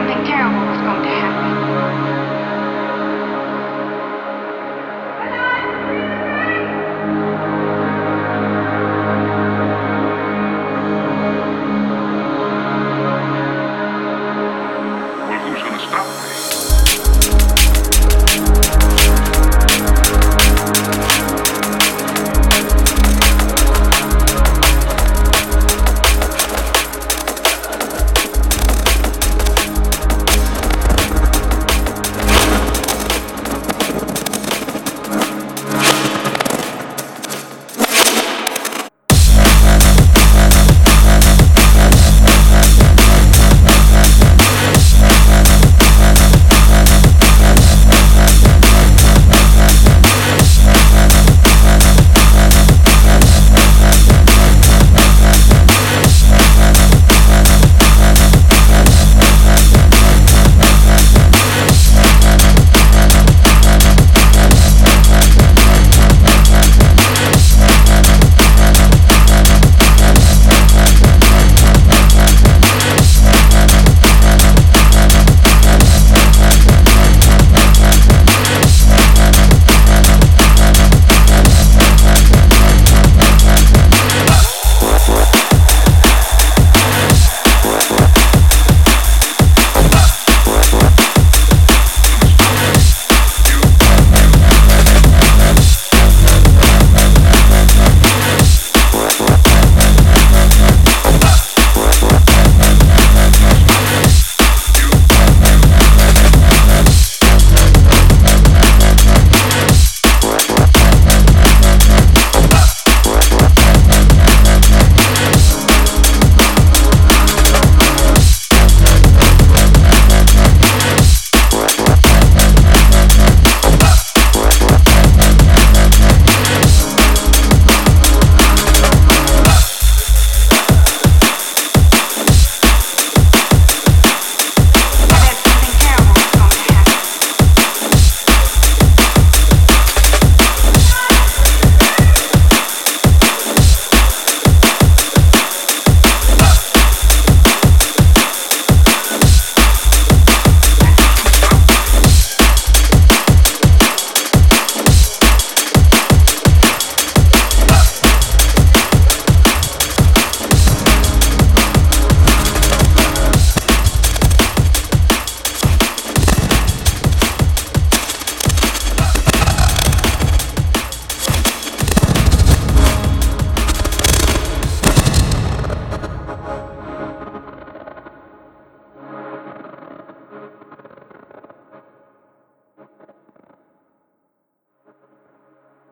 something terrible was going to happen.